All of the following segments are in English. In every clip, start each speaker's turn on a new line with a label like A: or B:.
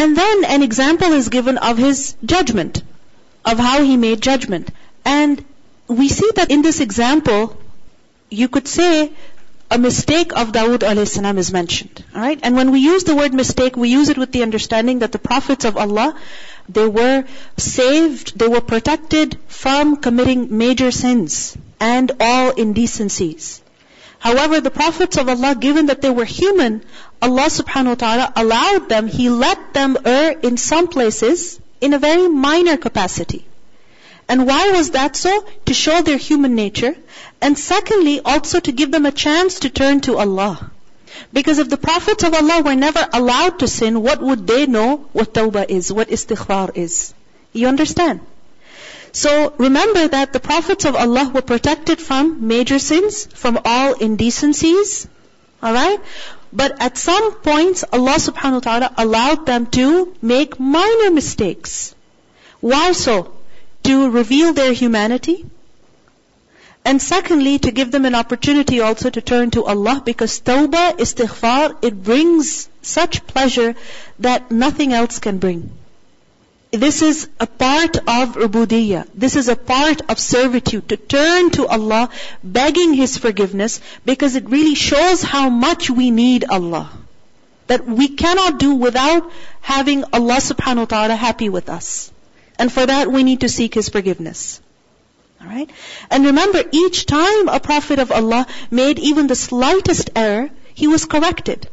A: And then an example is given of his judgment, of how he made judgment. And we see that in this example, you could say a mistake of Dawood salam is mentioned. Alright? And when we use the word mistake, we use it with the understanding that the prophets of Allah, they were saved, they were protected from committing major sins and all indecencies. However, the prophets of Allah, given that they were human, Allah subhanahu wa ta'ala allowed them, He let them err in some places in a very minor capacity. And why was that so? To show their human nature. And secondly, also to give them a chance to turn to Allah. Because if the prophets of Allah were never allowed to sin, what would they know what tawbah is, what istighfar is? You understand? So remember that the prophets of Allah were protected from major sins, from all indecencies. Alright? But at some points, Allah subhanahu wa ta'ala allowed them to make minor mistakes. Why so? To reveal their humanity. And secondly, to give them an opportunity also to turn to Allah because tawbah, istighfar, it brings such pleasure that nothing else can bring. This is a part of ubudiyah. This is a part of servitude, to turn to Allah, begging His forgiveness, because it really shows how much we need Allah. That we cannot do without having Allah subhanahu wa ta'ala happy with us. And for that we need to seek His forgiveness. Alright? And remember, each time a Prophet of Allah made even the slightest error, he was corrected.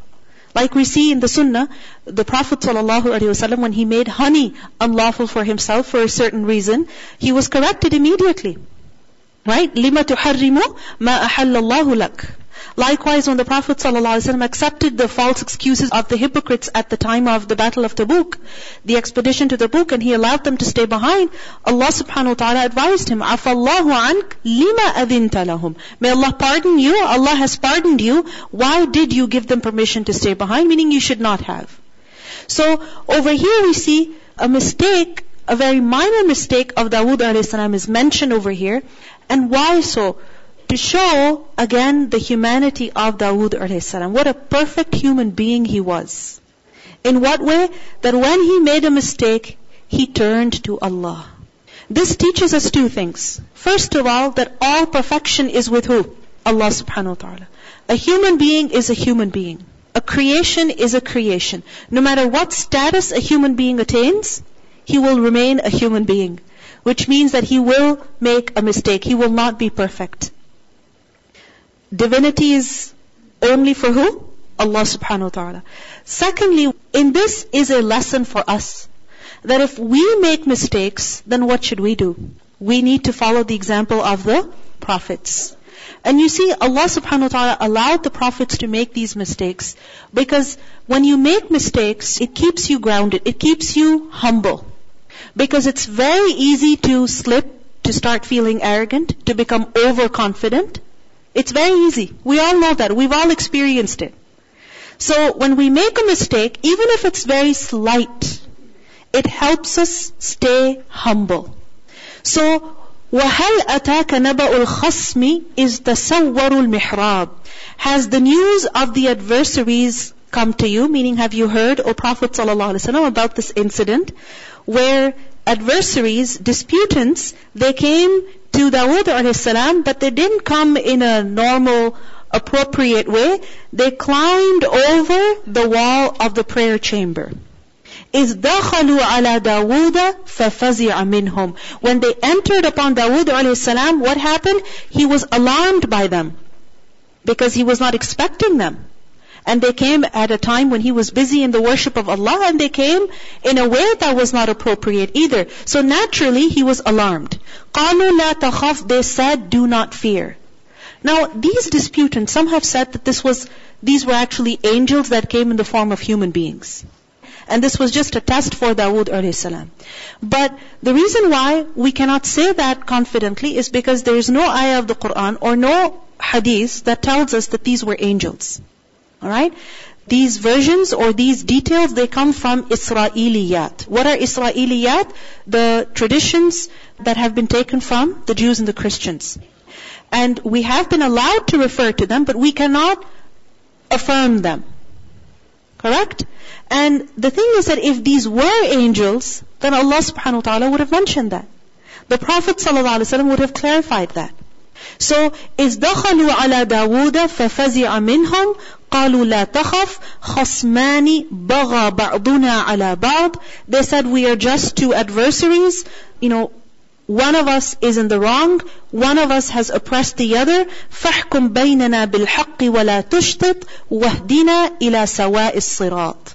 A: Like we see in the Sunnah, the Prophet ﷺ, when he made honey unlawful for himself for a certain reason, he was corrected immediately. Right? لِمَ تُحَرِّمُ مَا أَحَلَّ اللَّهُ لَكَ Likewise, when the Prophet ﷺ accepted the false excuses of the hypocrites at the time of the Battle of Tabuk, the expedition to Tabuk, and he allowed them to stay behind, Allah subhanahu wa ta'ala advised him, Afallahu ank lima adhinta lahum. May Allah pardon you, Allah has pardoned you, why did you give them permission to stay behind? Meaning you should not have. So over here we see a mistake, a very minor mistake of Dawood alayhi salam is mentioned over here. And why so? To show again the humanity of Dawood a.s. What a perfect human being he was. In what way? That when he made a mistake, he turned to Allah. This teaches us two things. First of all, that all perfection is with who? Allah subhanahu wa ta'ala. A human being is a human being. A creation is a creation. No matter what status a human being attains, he will remain a human being. Which means that he will make a mistake. He will not be perfect divinity is only for who? Allah subhanahu wa ta'ala. Secondly, in this is a lesson for us. That if we make mistakes, then what should we do? We need to follow the example of the prophets. And you see, Allah subhanahu wa ta'ala allowed the prophets to make these mistakes because when you make mistakes, it keeps you grounded. It keeps you humble. Because it's very easy to slip, to start feeling arrogant, to become overconfident. It's very easy. We all know that. We've all experienced it. So when we make a mistake, even if it's very slight, it helps us stay humble. So, وَهَلْ أَتَاكَ نَبَأُ الْخَصْمِ is تَسَوَّرُ الْمِحْرَابِ Has the news of the adversaries come to you? Meaning, have you heard, O Prophet ﷺ, about this incident where adversaries, disputants, they came to Dawood a.s., but they didn't come in a normal, appropriate way. They climbed over the wall of the prayer chamber. إِذْ دَخَلُوا عَلَى دَاوُودَ فَفَزِعَ مِنْهُمْ When they entered upon Dawood a.s., what happened? He was alarmed by them. Because he was not expecting them. And they came at a time when he was busy in the worship of Allah and they came in a way that was not appropriate either. So naturally he was alarmed. قَالُوا لَا تَخَفْ They said, do not fear. Now these disputants, some have said that this was, these were actually angels that came in the form of human beings. And this was just a test for Dawood a.s. But the reason why we cannot say that confidently is because there is no ayah of the Quran or no hadith that tells us that these were angels. Alright? These versions or these details, they come from Israeliyat. What are Israeliyat? The traditions that have been taken from the Jews and the Christians. And we have been allowed to refer to them, but we cannot affirm them. Correct? And the thing is that if these were angels, then Allah subhanahu wa ta'ala would have mentioned that. The Prophet ﷺ would have clarified that. So, إِذْ دَخَلُوا عَلَى دَاوُودَ فَفَزِعَ مِنْهُمْ قالوا لا تخف خصمان بغى بعضنا على بعض They said we are just two adversaries. You know, one of us is in the wrong, one of us has oppressed the other. فَاحْكُمْ بَيْنَنَا بِالْحَقِّ وَلَا تُشْطِطْ وَهْدِنَا إِلَى سَوَاءِ الصِّرَاطِ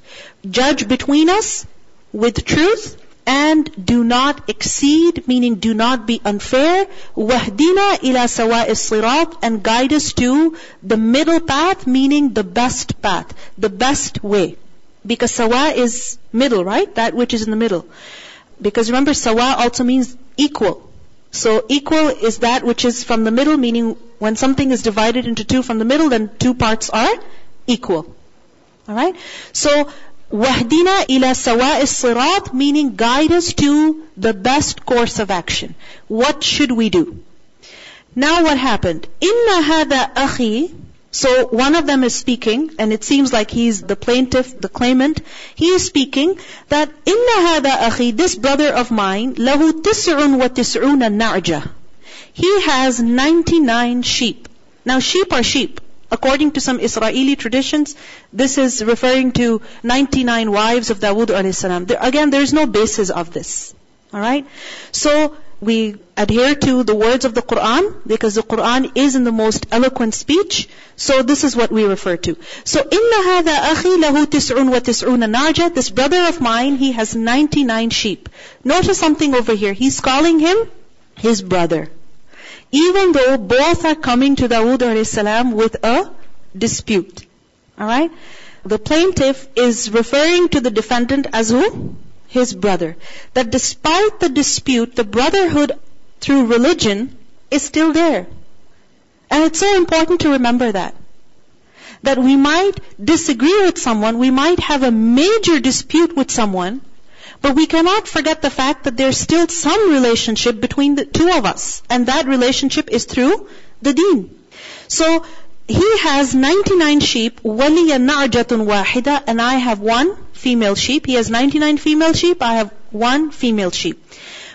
A: Judge between us with truth and do not exceed, meaning do not be unfair. Wahdina ila sawa sirat and guide us to the middle path, meaning the best path, the best way. Because sawa is middle, right? That which is in the middle. Because remember, sawa also means equal. So equal is that which is from the middle, meaning when something is divided into two from the middle, then two parts are equal. Alright? So wahdina ila sawa sirat, meaning guide us to the best course of action. What should we do? Now what happened? Inna hada akhi, so one of them is speaking, and it seems like he's the plaintiff, the claimant. He is speaking that inna hada akhi, this brother of mine, lahu tis'un wa tis'una na'ja. He has 99 sheep. Now sheep are sheep. According to some Israeli traditions, this is referring to 99 wives of Dawood alayhi salam. Again, there is no basis of this. Alright? So, we adhere to the words of the Quran because the Quran is in the most eloquent speech. So this is what we refer to. So inna hada akhi lahu tis'un wa tis'una naja. This brother of mine, he has 99 sheep. Notice something over here. He's calling him his brother. Even though both are coming to Dawood salam with a dispute. Alright? The plaintiff is referring to the defendant as who? his brother. That despite the dispute, the brotherhood through religion is still there. And it's so important to remember that. That we might disagree with someone, we might have a major dispute with someone, but we cannot forget the fact that there's still some relationship between the two of us. And that relationship is through the deen. So, he has 99 sheep, وَلِيَ نَعْجَةٌ وَاحِدَةٌ And I have one female sheep. He has 99 female sheep. I have one female sheep.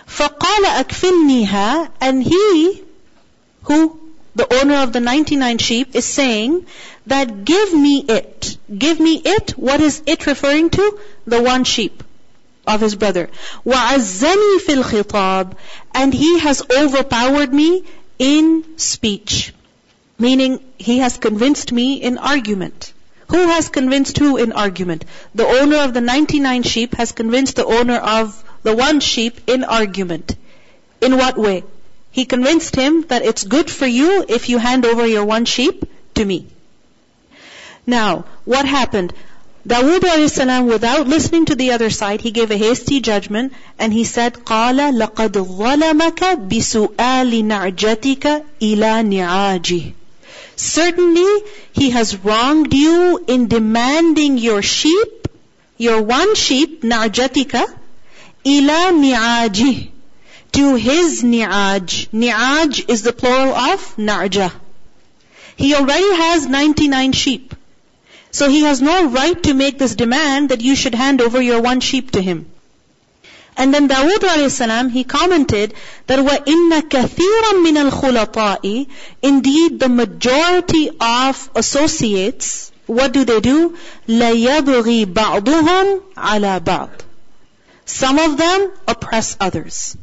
A: فَقَالَ أَكْفِلْنِيهَا And he, who, the owner of the 99 sheep, is saying that give me it. Give me it. What is it referring to? The one sheep of his brother. وَعَزَّنِي فِي الْخِطَابِ And he has overpowered me in speech. Meaning, he has convinced me in argument. Who has convinced who in argument? The owner of the 99 sheep has convinced the owner of the one sheep in argument. In what way? He convinced him that it's good for you if you hand over your one sheep to me. Now, what happened? Dawood salam, without listening to the other side, he gave a hasty judgment and he said, قَالَ لَقَدْ ظَلَمَكَ بِسُؤَالِ نَعْجَتِكَ إِلَى نِعَاجِهِ Certainly, he has wronged you in demanding your sheep, your one sheep, na'jatika, ila ni'aji, to his ni'aj. Ni'aj is the plural of na'ja. He already has 99 sheep. So he has no right to make this demand that you should hand over your one sheep to him. And then Dawood alayhi he commented that وَإِنَّ كَثِيرًا مِنَ الْخُلَطَاءِ Indeed, the majority of associates, what do they do? لَيَبْغِي بَعْضُهُمْ عَلَى بَعْضٍ Some of them oppress others.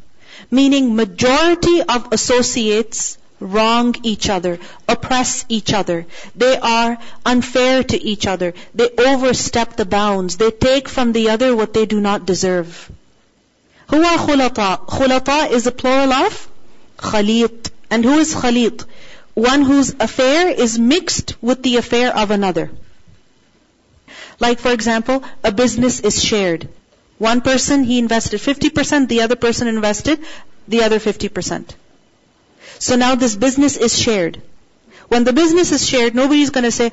A: Meaning majority of associates wrong each other, oppress each other. They are unfair to each other. They overstep the bounds. They take from the other what they do not deserve. Are khulata? Khulata is a plural of khalit. And who is khalit? One whose affair is mixed with the affair of another. Like for example, a business is shared. One person, he invested 50%, the other person invested the other 50%. So now this business is shared. When the business is shared, nobody's gonna say,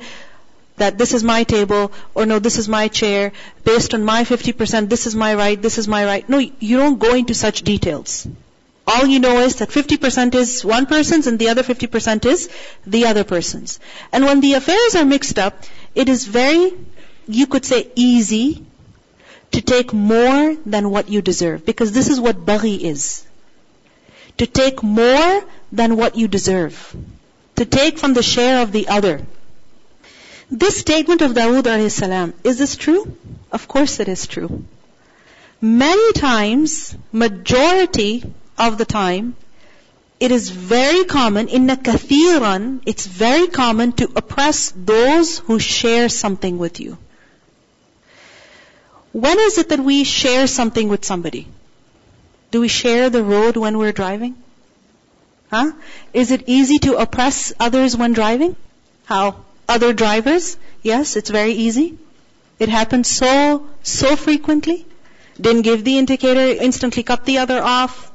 A: that this is my table, or no, this is my chair, based on my 50%, this is my right, this is my right. No, you don't go into such details. All you know is that 50% is one person's and the other 50% is the other person's. And when the affairs are mixed up, it is very you could say easy to take more than what you deserve. Because this is what baghi is. To take more than what you deserve. To take from the share of the other. This statement of Dawood alayhi is this true? Of course it is true. Many times, majority of the time, it is very common, inna kathiran, it's very common to oppress those who share something with you. When is it that we share something with somebody? Do we share the road when we're driving? Huh? Is it easy to oppress others when driving? How? Other drivers? Yes, it's very easy. It happens so, so frequently. Didn't give the indicator, instantly cut the other off.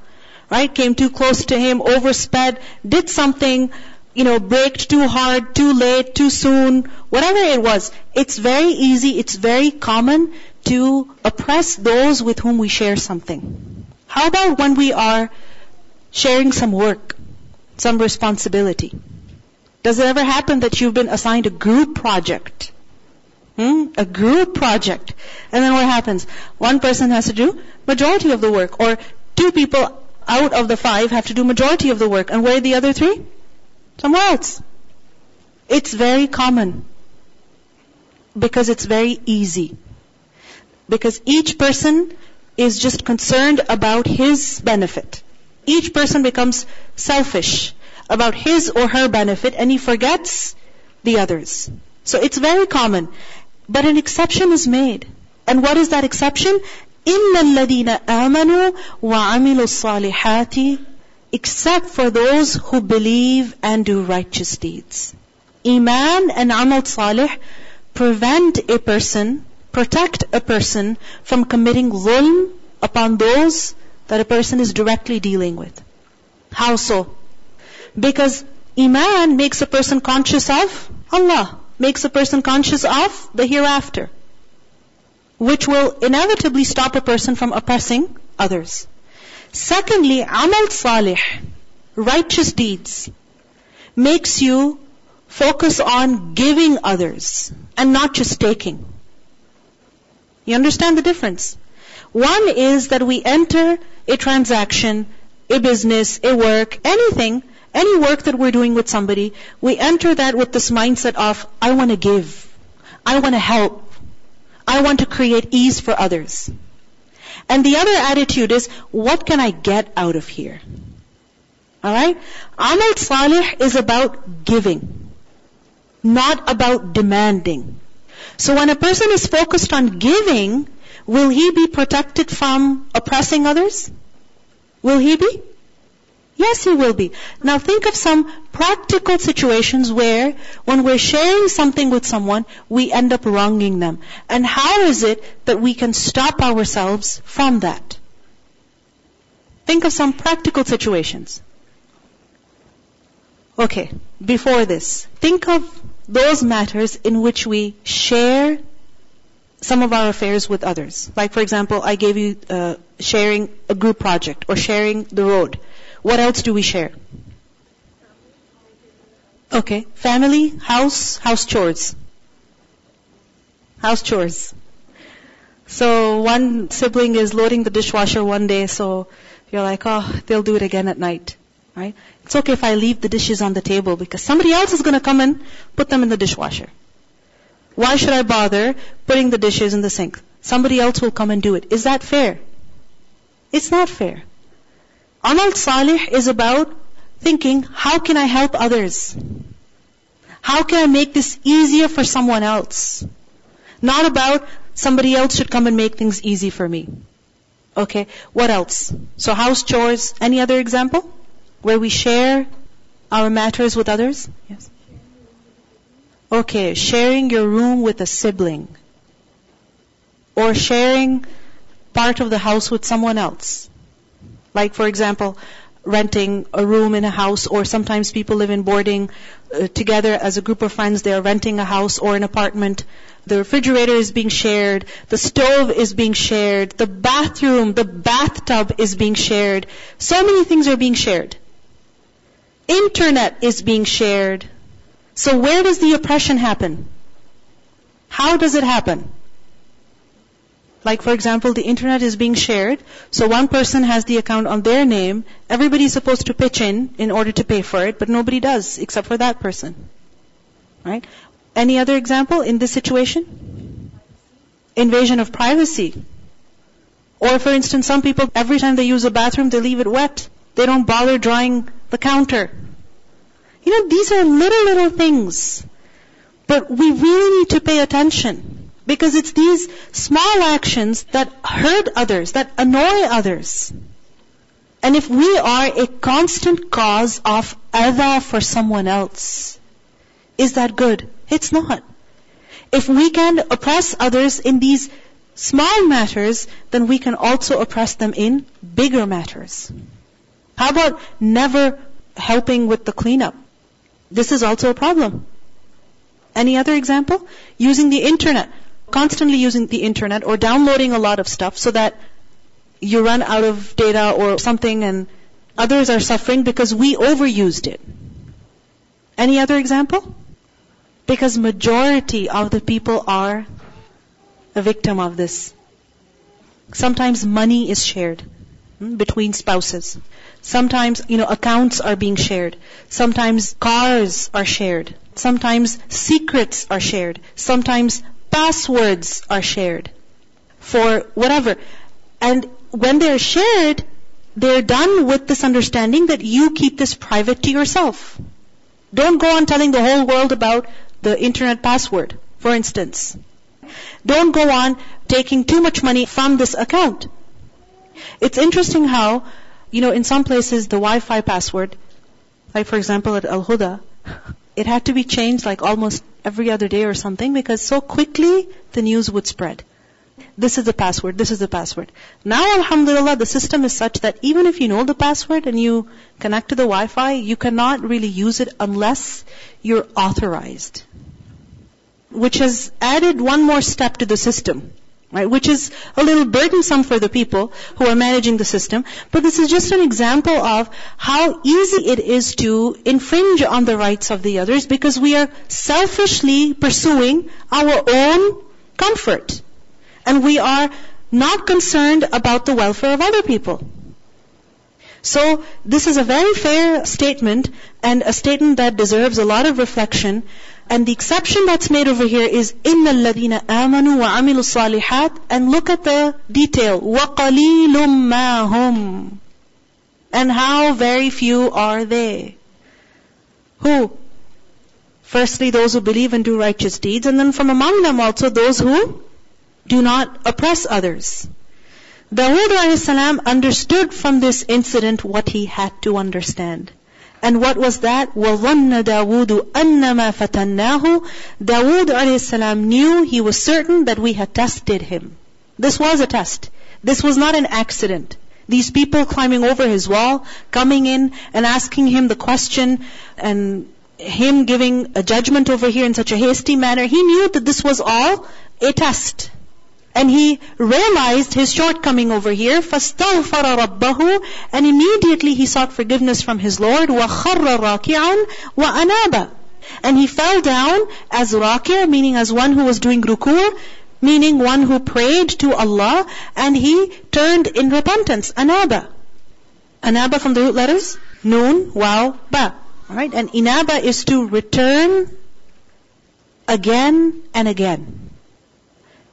A: Right? Came too close to him, oversped, did something, you know, braked too hard, too late, too soon, whatever it was. It's very easy, it's very common to oppress those with whom we share something. How about when we are sharing some work, some responsibility? Does it ever happen that you've been assigned a group project? Hmm? A group project. And then what happens? One person has to do majority of the work, or two people out of the five have to do majority of the work. And where are the other three? Somewhere else. It's very common. Because it's very easy. Because each person is just concerned about his benefit. Each person becomes selfish about his or her benefit and he forgets the others. So it's very common. But an exception is made. And what is that exception? إِنَّ الَّذِينَ آمَنُوا وَعَمِلُوا الصَّالِحَاتِ Except for those who believe and do righteous deeds. Iman and amal salih prevent a person protect a person from committing zulm upon those that a person is directly dealing with. How so? Because Iman makes a person conscious of Allah, makes a person conscious of the hereafter, which will inevitably stop a person from oppressing others. Secondly, Amal Salih, righteous deeds, makes you focus on giving others and not just taking. You understand the difference? One is that we enter a transaction, a business, a work, anything, any work that we're doing with somebody, we enter that with this mindset of, I want to give. I want to help. I want to create ease for others. And the other attitude is, what can I get out of here? Alright? Amal Salih is about giving, not about demanding. So when a person is focused on giving, will he be protected from oppressing others? Will he be? Yes, he will be. Now think of some practical situations where when we're sharing something with someone, we end up wronging them. And how is it that we can stop ourselves from that? Think of some practical situations. Okay, before this, think of those matters in which we share some of our affairs with others. Like for example, I gave you uh, sharing a group project or sharing the road. What else do we share? Okay, family, house, house chores. House chores. So one sibling is loading the dishwasher one day, so you're like, oh, they'll do it again at night. Right? It's okay if I leave the dishes on the table because somebody else is going to come and put them in the dishwasher. Why should I bother putting the dishes in the sink? Somebody else will come and do it. Is that fair? It's not fair. Amal Salih is about thinking, how can I help others? How can I make this easier for someone else? Not about somebody else should come and make things easy for me. Okay, what else? So house chores, any other example? Where we share our matters with others? Yes. Okay, sharing your room with a sibling. Or sharing part of the house with someone else. Like for example, renting a room in a house or sometimes people live in boarding uh, together as a group of friends. They are renting a house or an apartment. The refrigerator is being shared. The stove is being shared. The bathroom, the bathtub is being shared. So many things are being shared. Internet is being shared. So where does the oppression happen? How does it happen? Like for example, the internet is being shared, so one person has the account on their name, everybody's supposed to pitch in in order to pay for it, but nobody does, except for that person. Right? Any other example in this situation? Invasion of privacy. Or for instance, some people, every time they use a bathroom, they leave it wet. They don't bother drying the counter. You know, these are little, little things. But we really need to pay attention. Because it's these small actions that hurt others, that annoy others. And if we are a constant cause of adha for someone else, is that good? It's not. If we can oppress others in these small matters, then we can also oppress them in bigger matters. How about never helping with the cleanup? This is also a problem. Any other example? Using the internet. Constantly using the internet or downloading a lot of stuff so that you run out of data or something and others are suffering because we overused it. Any other example? Because majority of the people are a victim of this. Sometimes money is shared hmm, between spouses. Sometimes, you know, accounts are being shared. Sometimes cars are shared. Sometimes secrets are shared. Sometimes passwords are shared. For whatever. And when they're shared, they're done with this understanding that you keep this private to yourself. Don't go on telling the whole world about the internet password, for instance. Don't go on taking too much money from this account. It's interesting how, you know, in some places the Wi-Fi password, like for example at Al Huda, it had to be changed like almost every other day or something because so quickly the news would spread. This is the password, this is the password. Now alhamdulillah the system is such that even if you know the password and you connect to the Wi-Fi, you cannot really use it unless you're authorized which has added one more step to the system. Right, which is a little burdensome for the people who are managing the system. But this is just an example of how easy it is to infringe on the rights of the others because we are selfishly pursuing our own comfort. And we are not concerned about the welfare of other people. So this is a very fair statement and a statement that deserves a lot of reflection and the exception that's made over here is إِنَّ الَّذِينَ آمَنُوا وَعَمِلُوا الصَّالِحَاتِ And look at the detail. وَقَلِيلٌ مَا هُمْ And how very few are they? Who? Firstly, those who believe and do righteous deeds, and then from among them also those who do not oppress others. Dawood a.s. understood from this incident what he had to understand. And what was that? وَظَنَّ دَاوُودُ أَنَّمَا فَتَنَّاهُ Dawood alayhi knew, he was certain that we had tested him. This was a test. This was not an accident. These people climbing over his wall, coming in and asking him the question and him giving a judgment over here in such a hasty manner, he knew that this was all a test. And he realized his shortcoming over here, فَاسْتَغْفَرَ رَبَّهُ And immediately he sought forgiveness from his Lord, وَخَرَّ رَاكِعًا وَأَنَابَ And he fell down as raki', meaning as one who was doing ruku', meaning one who prayed to Allah, and he turned in repentance, anaba. Anaba from the root letters, noon, wow, ba. Alright, and inaba is to return again and again.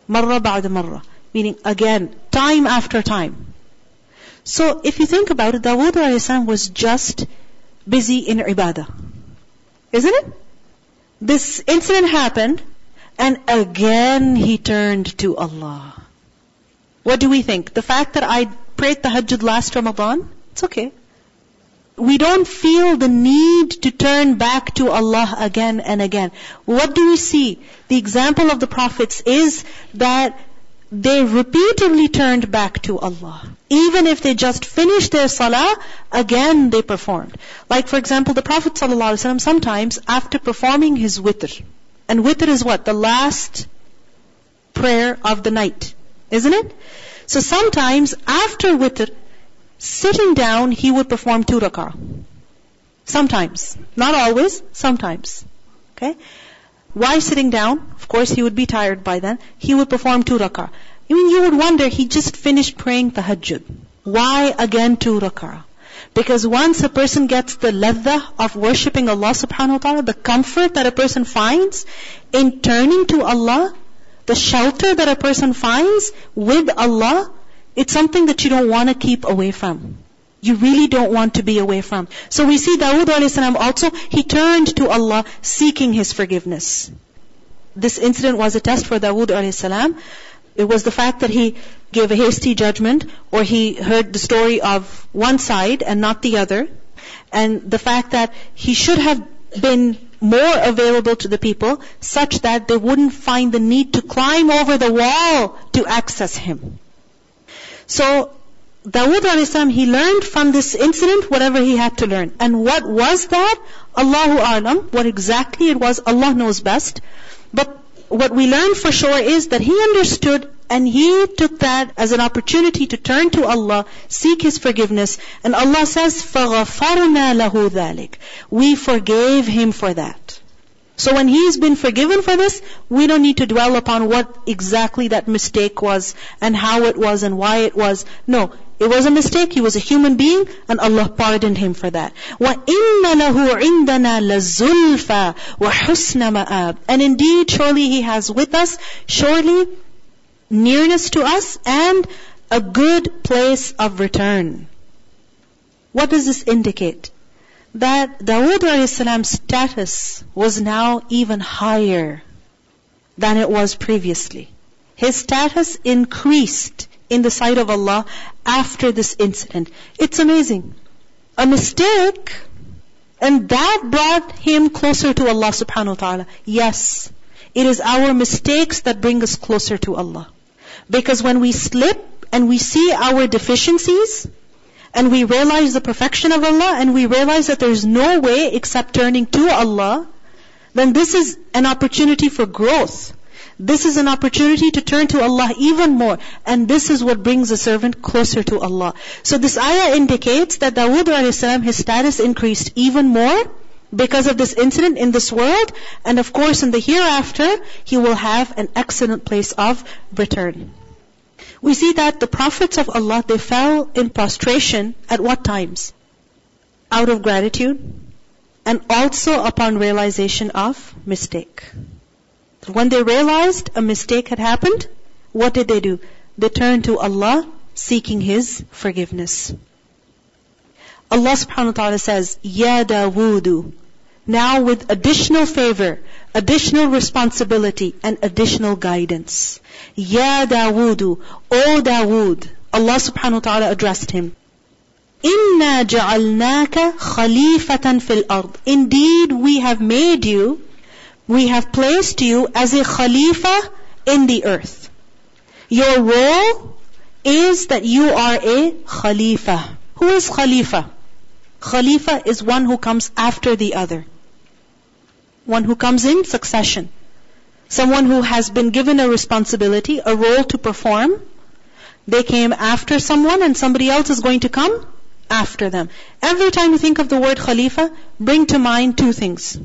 A: Marra ba'da marra. Meaning again, time after time. So if you think about it, Dawood was just busy in ibadah. Isn't it? This incident happened, and again he turned to Allah. What do we think? The fact that I prayed the tahajjud last Ramadan? It's okay. We don't feel the need to turn back to Allah again and again. What do we see? The example of the prophets is that they repeatedly turned back to Allah. Even if they just finished their salah, again they performed. Like for example, the Prophet ﷺ sometimes after performing his witr, and witr is what? The last prayer of the night. Isn't it? So sometimes after witr, sitting down, he would perform two rak'ah. Sometimes. Not always, sometimes. Okay? Why sitting down? Of course he would be tired by then. He would perform two rak'ah. I mean, you would wonder, he just finished praying tahajjud. Why again two rak'ah? Because once a person gets the ladha of worshipping Allah subhanahu wa ta'ala, the comfort that a person finds in turning to Allah, the shelter that a person finds with Allah, it's something that you don't want to keep away from. You really don't want to be away from. So we see Dawood a.s. also, he turned to Allah seeking His forgiveness. This incident was a test for Dawood a.s. It was the fact that he gave a hasty judgment or he heard the story of one side and not the other. And the fact that he should have been more available to the people such that they wouldn't find the need to climb over the wall to access him. So, Dawood a.s. he learned from this incident whatever he had to learn. And what was that? Allahu Alam. What exactly it was, Allah knows best. But what we learn for sure is that he understood and he took that as an opportunity to turn to Allah, seek His forgiveness. And Allah says, فَغَفَرْنَا لَهُ ذَلِكَ We forgave him for that. So when he's been forgiven for this, we don't need to dwell upon what exactly that mistake was and how it was and why it was. No, it was a mistake. He was a human being and Allah pardoned him for that. وَإِنَّ لَهُ عِندَنَا لَزُلْفَى وَحُسْنَ مَآبٍ And indeed, surely He has with us, surely nearness to us and a good place of return. What does this indicate? That Dawood status was now even higher than it was previously. His status increased in the sight of Allah after this incident. It's amazing. A mistake, and that brought him closer to Allah subhanahu wa ta'ala. Yes, it is our mistakes that bring us closer to Allah. Because when we slip and we see our deficiencies, and we realize the perfection of Allah, and we realize that there's no way except turning to Allah, then this is an opportunity for growth. This is an opportunity to turn to Allah even more. And this is what brings a servant closer to Allah. So this ayah indicates that Dawood a.s. his status increased even more because of this incident in this world. And of course in the hereafter, he will have an excellent place of return. We see that the prophets of Allah, they fell in prostration at what times? Out of gratitude and also upon realization of mistake. When they realized a mistake had happened, what did they do? They turned to Allah seeking His forgiveness. Allah subhanahu wa ta'ala says, Ya Dawudu. Now with additional favor, additional responsibility, and additional guidance. Ya Dawudu. O Dawood. Allah subhanahu wa ta'ala addressed him. Inna ja'alnaka khalifatan fil ard. Indeed, we have made you we have placed you as a khalifa in the earth. Your role is that you are a khalifa. Who is khalifa? Khalifa is one who comes after the other. One who comes in succession. Someone who has been given a responsibility, a role to perform. They came after someone and somebody else is going to come after them. Every time you think of the word khalifa, bring to mind two things.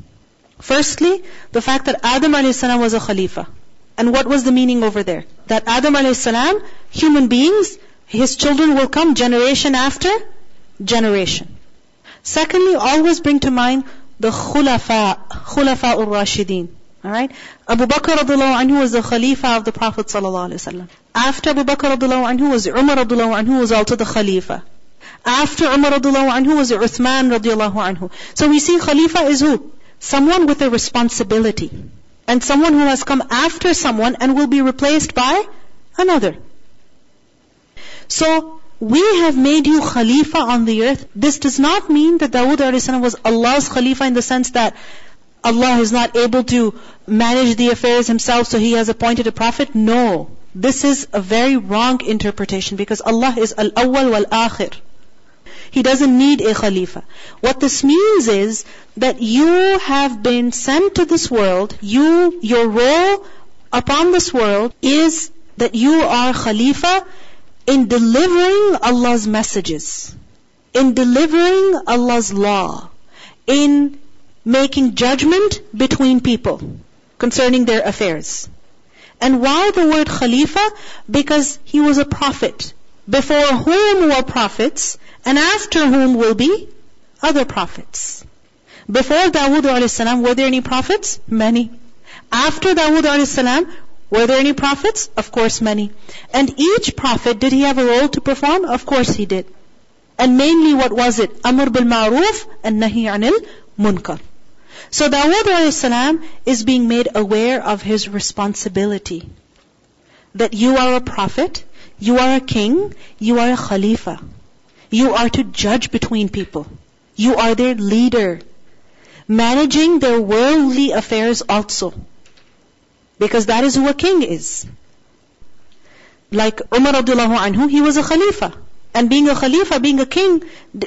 A: Firstly, the fact that Adam a.s. was a Khalifa. And what was the meaning over there? That Adam a.s., human beings, his children will come generation after generation. Secondly, always bring to mind the khulafa, khulafa ur-rashideen. Alright? Abu Bakr radiallahu anhu was the Khalifa of the Prophet sallallahu alaihi wasallam. After Abu Bakr radiallahu anhu was Umar radiallahu anhu was also the Khalifa. After Umar radiallahu anhu was Uthman radiallahu anhu. So we see Khalifa is who? someone with a responsibility. And someone who has come after someone and will be replaced by another. So, we have made you Khalifa on the earth. This does not mean that Dawood was Allah's Khalifa in the sense that Allah is not able to manage the affairs himself, so He has appointed a prophet. No. This is a very wrong interpretation because Allah is Al-Awwal wal-Akhir. He doesn't need a Khalifa. What this means is that you have been sent to this world, you, your role upon this world is that you are Khalifa in delivering Allah's messages, in delivering Allah's law, in making judgment between people. concerning their affairs. And why the word Khalifa? Because he was a prophet, before whom were prophets, and after whom will be other prophets. Before Dawood a.s., were there any prophets? Many. After Dawood a.s., were there any prophets? Of course many. And each prophet, did he have a role to perform? Of course he did. And mainly what was it? Amr bil ma'ruf and nahi anil munkar. So Dawood a.s. is being made aware of his responsibility. That you are a prophet, you are a king, you are a khalifa. You are to judge between people. You are their leader. Managing their worldly affairs also. Because that is who a king is. Like Umar radiallahu anhu, he was a khalifa. And being a khalifa, being a king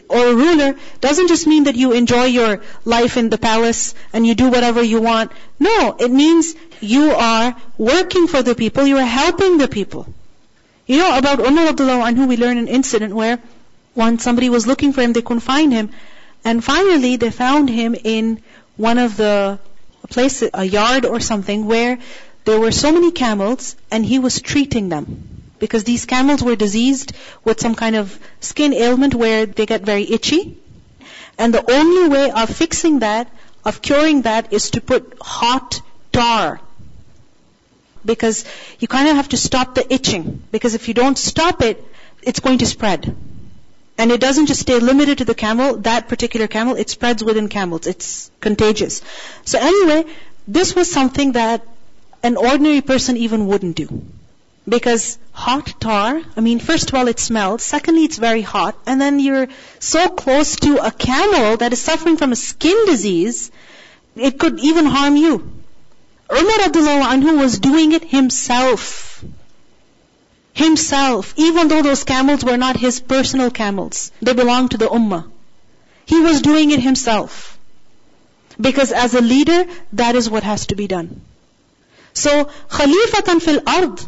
A: or a ruler, doesn't just mean that you enjoy your life in the palace and you do whatever you want. No, it means you are working for the people, you are helping the people. You know, about Umar radiallahu anhu, we learn an incident where once somebody was looking for him, they couldn't find him. And finally, they found him in one of the places, a yard or something, where there were so many camels and he was treating them because these camels were diseased with some kind of skin ailment where they get very itchy. And the only way of fixing that, of curing that, is to put hot tar. Because you kind of have to stop the itching. Because if you don't stop it, it's going to spread. And it doesn't just stay limited to the camel, that particular camel, it spreads within camels. It's contagious. So anyway, this was something that an ordinary person even wouldn't do. Because hot tar, I mean, first of all, it smells. Secondly, it's very hot. And then you're so close to a camel that is suffering from a skin disease, it could even harm you. Umar anhu was doing it himself. Himself. Even though those camels were not his personal camels. They belonged to the ummah. He was doing it himself. Because as a leader, that is what has to be done. So, khalifatan fil ard,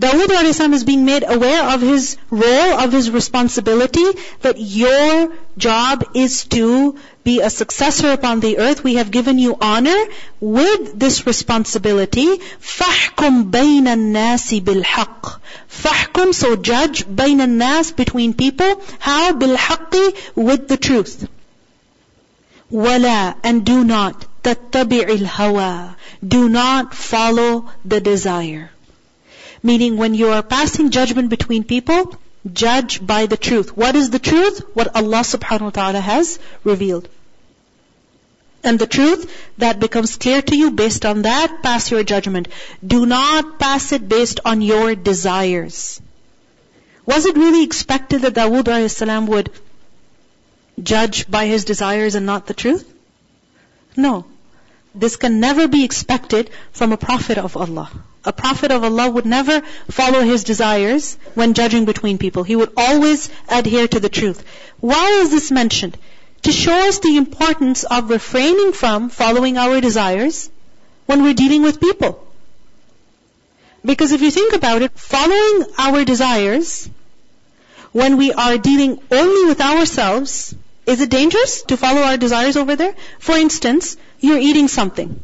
A: Dawood a.s. is being made aware of his role, of his responsibility, that your job is to be a successor upon the earth. We have given you honor with this responsibility. فَحْكُمْ بَيْنَ النَّاسِ بِالْحَقِّ فَحْكُمْ, so judge بَيْنَ النَّاسِ, between people. How? بِالْحَقِّ, with the truth. وَلَا, and do not, تَتَّبِعِ الْهَوَى, do not follow the desire. Meaning when you are passing judgment between people, judge by the truth. What is the truth? What Allah subhanahu wa ta'ala has revealed. And the truth that becomes clear to you based on that, pass your judgment. Do not pass it based on your desires. Was it really expected that Dawood a.s. would judge by his desires and not the truth? No. This can never be expected from a prophet of Allah. A prophet of Allah would never follow his desires when judging between people. He would always adhere to the truth. Why is this mentioned? To show us the importance of refraining from following our desires when we're dealing with people. Because if you think about it, following our desires when we are dealing only with ourselves, is it dangerous to follow our desires over there? For instance, you're eating something.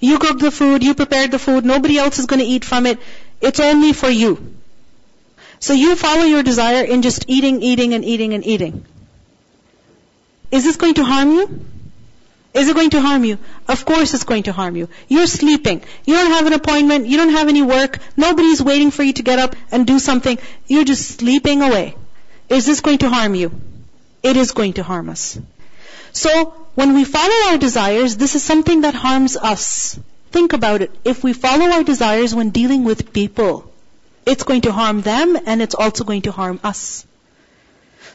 A: You cooked the food, you prepared the food, nobody else is going to eat from it. It's only for you. So you follow your desire in just eating, eating, and eating, and eating. Is this going to harm you? Is it going to harm you? Of course it's going to harm you. You're sleeping. You don't have an appointment. You don't have any work. Nobody's waiting for you to get up and do something. You're just sleeping away. Is this going to harm you? It is going to harm us. So, when we follow our desires, this is something that harms us. Think about it. If we follow our desires when dealing with people, it's going to harm them and it's also going to harm us.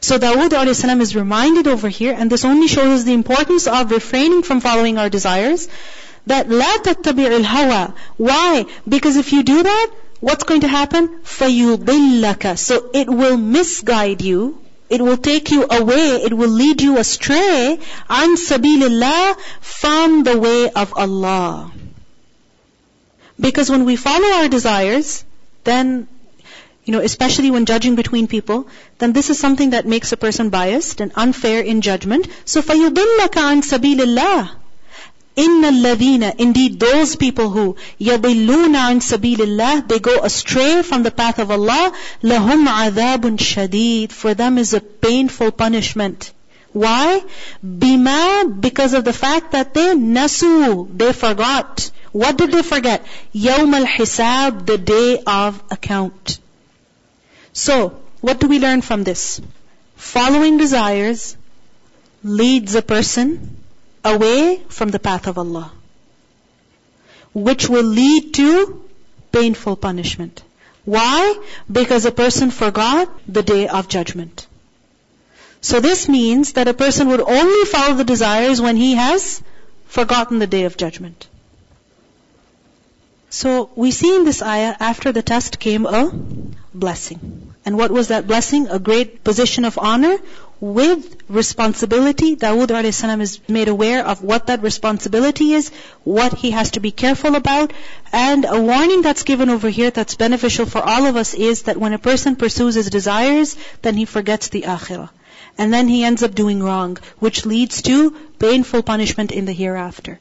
A: So Dawood a.s. is reminded over here, and this only shows us the importance of refraining from following our desires, that لا تتبع الهوى. Why? Because if you do that, what's going to happen? فَيُضِلَّكَ So it will misguide you it will take you away, it will lead you astray an sabilillah from the way of Allah. Because when we follow our desires, then, you know, especially when judging between people, then this is something that makes a person biased and unfair in judgment. So فَيُضِلَّكَ عَنْ سَبِيلِ اللَّهِ إِنَّ الَّذِينَ Indeed those people who يَضِلُّونَ عَنْ سَبِيلِ اللَّهِ They go astray from the path of Allah لَهُمْ عَذَابٌ شَدِيدٌ For them is a painful punishment. Why? Bima, because of the fact that they nasu, they forgot. What did they forget? Yawm al-hisab, the day of account. So, what do we learn from this? Following desires leads a person away from the path of Allah, which will lead to painful punishment. Why? Because a person forgot the day of judgment. So this means that a person would only follow the desires when he has forgotten the day of judgment. So we see in this ayah, after the test came a blessing. And what was that blessing? A great position of honor with responsibility. Dawood a.s. is made aware of what that responsibility is, what he has to be careful about, and a warning that's given over here that's beneficial for all of us is that when a person pursues his desires, then he forgets the akhirah. And then he ends up doing wrong, which leads to painful punishment in the hereafter.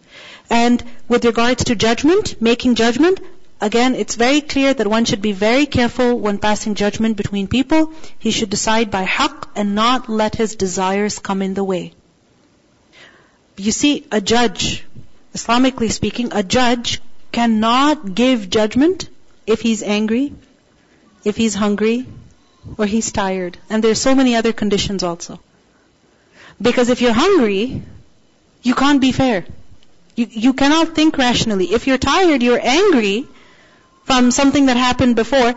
A: And with regards to judgment, making judgment, again, it's very clear that one should be very careful when passing judgment between people. He should decide by haqq and not let his desires come in the way. You see, a judge, Islamically speaking, a judge cannot give judgment if he's angry, if he's hungry, or he's tired. And there's so many other conditions also. Because if you're hungry, you can't be fair. You, you cannot think rationally. If you're tired, you're angry from something that happened before,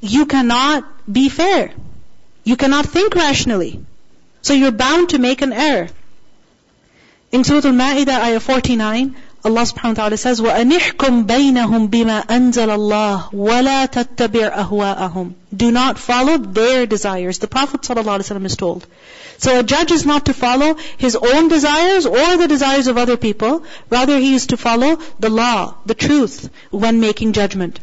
A: you cannot be fair. You cannot think rationally. So you're bound to make an error. In Surah Al-Ma'idah, ayah 49, Allah subhanahu wa ta'ala says, وَأَنِحْكُمْ بَيْنَهُمْ بِمَا أَنزَلَ اللَّهُ وَلَا تَتَّبِعْ أَهْوَاءَهُمْ Do not follow their desires. The Prophet ﷺ is told. So a judge is not to follow his own desires or the desires of other people. Rather, he is to follow the law, the truth, when making judgment.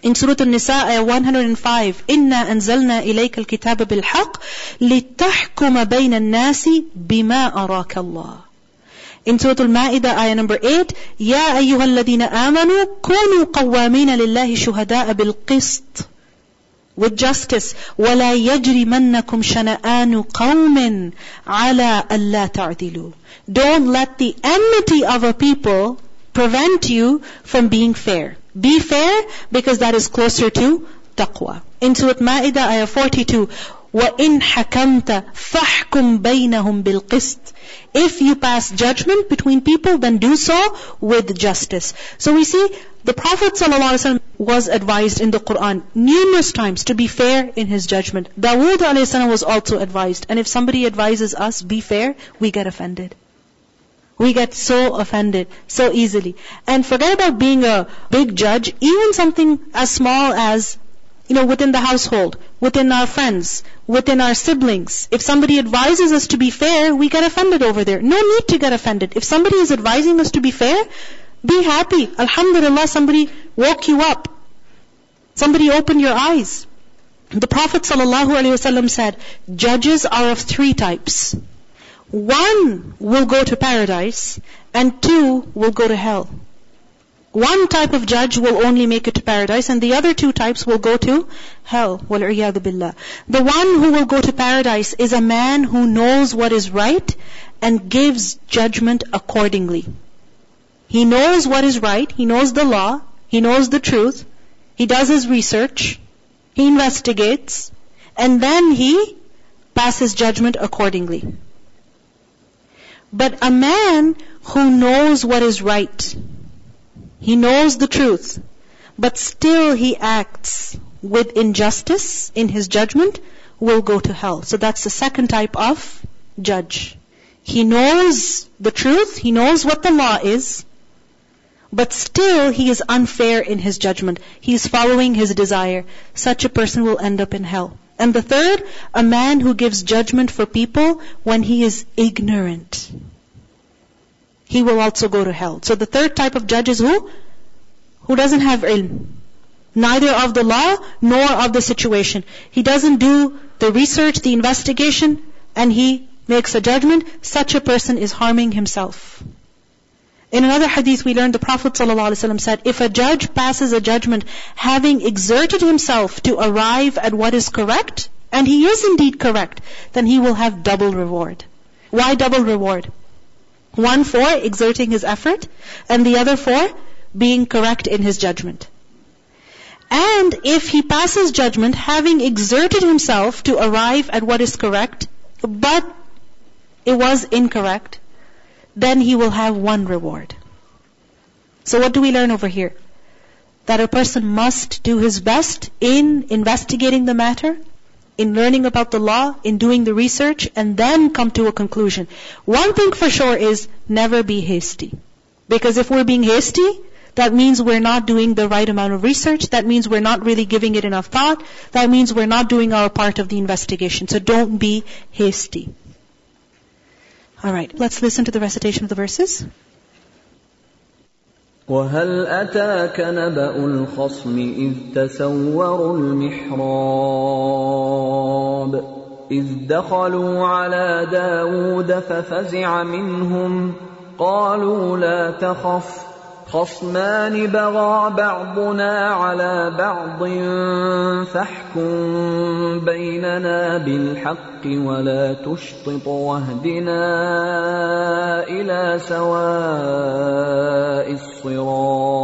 A: In Surah An-Nisa, ayah 105, إِنَّا أَنزَلْنَا إِلَيْكَ الْكِتَابَ بِالْحَقِّ لِتَحْكُمَ بَيْنَ النَّاسِ بِمَا أَرَاكَ اللَّهُ in Surah Al-Ma'idah, ayah number 8, يَا أَيُّهَا الَّذِينَ آمَنُوا كُونُوا قَوَّامِينَ لِلَّهِ شُهَدَاءَ بِالْقِسْطِ With justice. وَلَا يَجْرِمَنَّكُمْ شَنَآنُ قَوْمٍ عَلَىٰ أَلَّا تَعْدِلُوا Don't let the enmity of a people prevent you from being fair. Be fair because that is closer to taqwa. In Surah Ma'idah, ayah 42, وَإِنْ حَكَمْتَ فَحْكُمْ بَيْنَهُمْ بِالْقِسْطِ if you pass judgment between people, then do so with justice. So we see the Prophet ﷺ was advised in the Quran numerous times to be fair in his judgment. Dawood ﷺ was also advised. And if somebody advises us, be fair, we get offended. We get so offended so easily. And forget about being a big judge, even something as small as you know, within the household, within our friends, within our siblings. If somebody advises us to be fair, we get offended over there. No need to get offended. If somebody is advising us to be fair, be happy. Alhamdulillah, somebody woke you up. Somebody opened your eyes. The Prophet ﷺ said, judges are of three types. One will go to paradise, and two will go to hell. One type of judge will only make it to paradise and the other two types will go to hell. وَالْعِيَاذُ بِاللَّهِ The one who will go to paradise is a man who knows what is right and gives judgment accordingly. He knows what is right, he knows the law, he knows the truth, he does his research, he investigates, and then he passes judgment accordingly. But a man who knows what is right, he knows the truth, but still he acts with injustice in his judgment, will go to hell. So that's the second type of judge. He knows the truth, he knows what the law is, but still he is unfair in his judgment. He is following his desire. Such a person will end up in hell. And the third, a man who gives judgment for people when he is ignorant he will also go to hell. So the third type of judge is who? Who doesn't have ilm. Neither of the law nor of the situation. He doesn't do the research, the investigation, and he makes a judgment. Such a person is harming himself. In another hadith we learned the Prophet ﷺ said, if a judge passes a judgment having exerted himself to arrive at what is correct, and he is indeed correct, then he will have double reward. Why double reward? One for exerting his effort, and the other for being correct in his judgment. And if he passes judgment having exerted himself to arrive at what is correct, but it was incorrect, then he will have one reward. So what do we learn over here? That a person must do his best in investigating the matter, in learning about the law, in doing the research, and then come to a conclusion. One thing for sure is never be hasty. Because if we're being hasty, that means we're not doing the right amount of research. That means we're not really giving it enough thought. That means we're not doing our part of the investigation. So don't be hasty. Alright, let's listen to the recitation of the verses.
B: وهل أتاك نبأ الخصم إذ تسوروا المحراب إذ دخلوا على داود ففزع منهم قالوا لا تخف خصمان بغى بعضنا على بعض فاحكم بيننا بالحق ولا تشطط واهدنا إلى سواء الصراط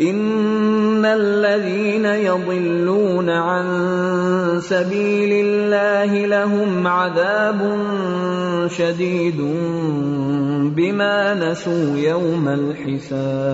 B: ان الذين يضلون عن سبيل الله لهم عذاب شديد بما نسوا يوم الحساب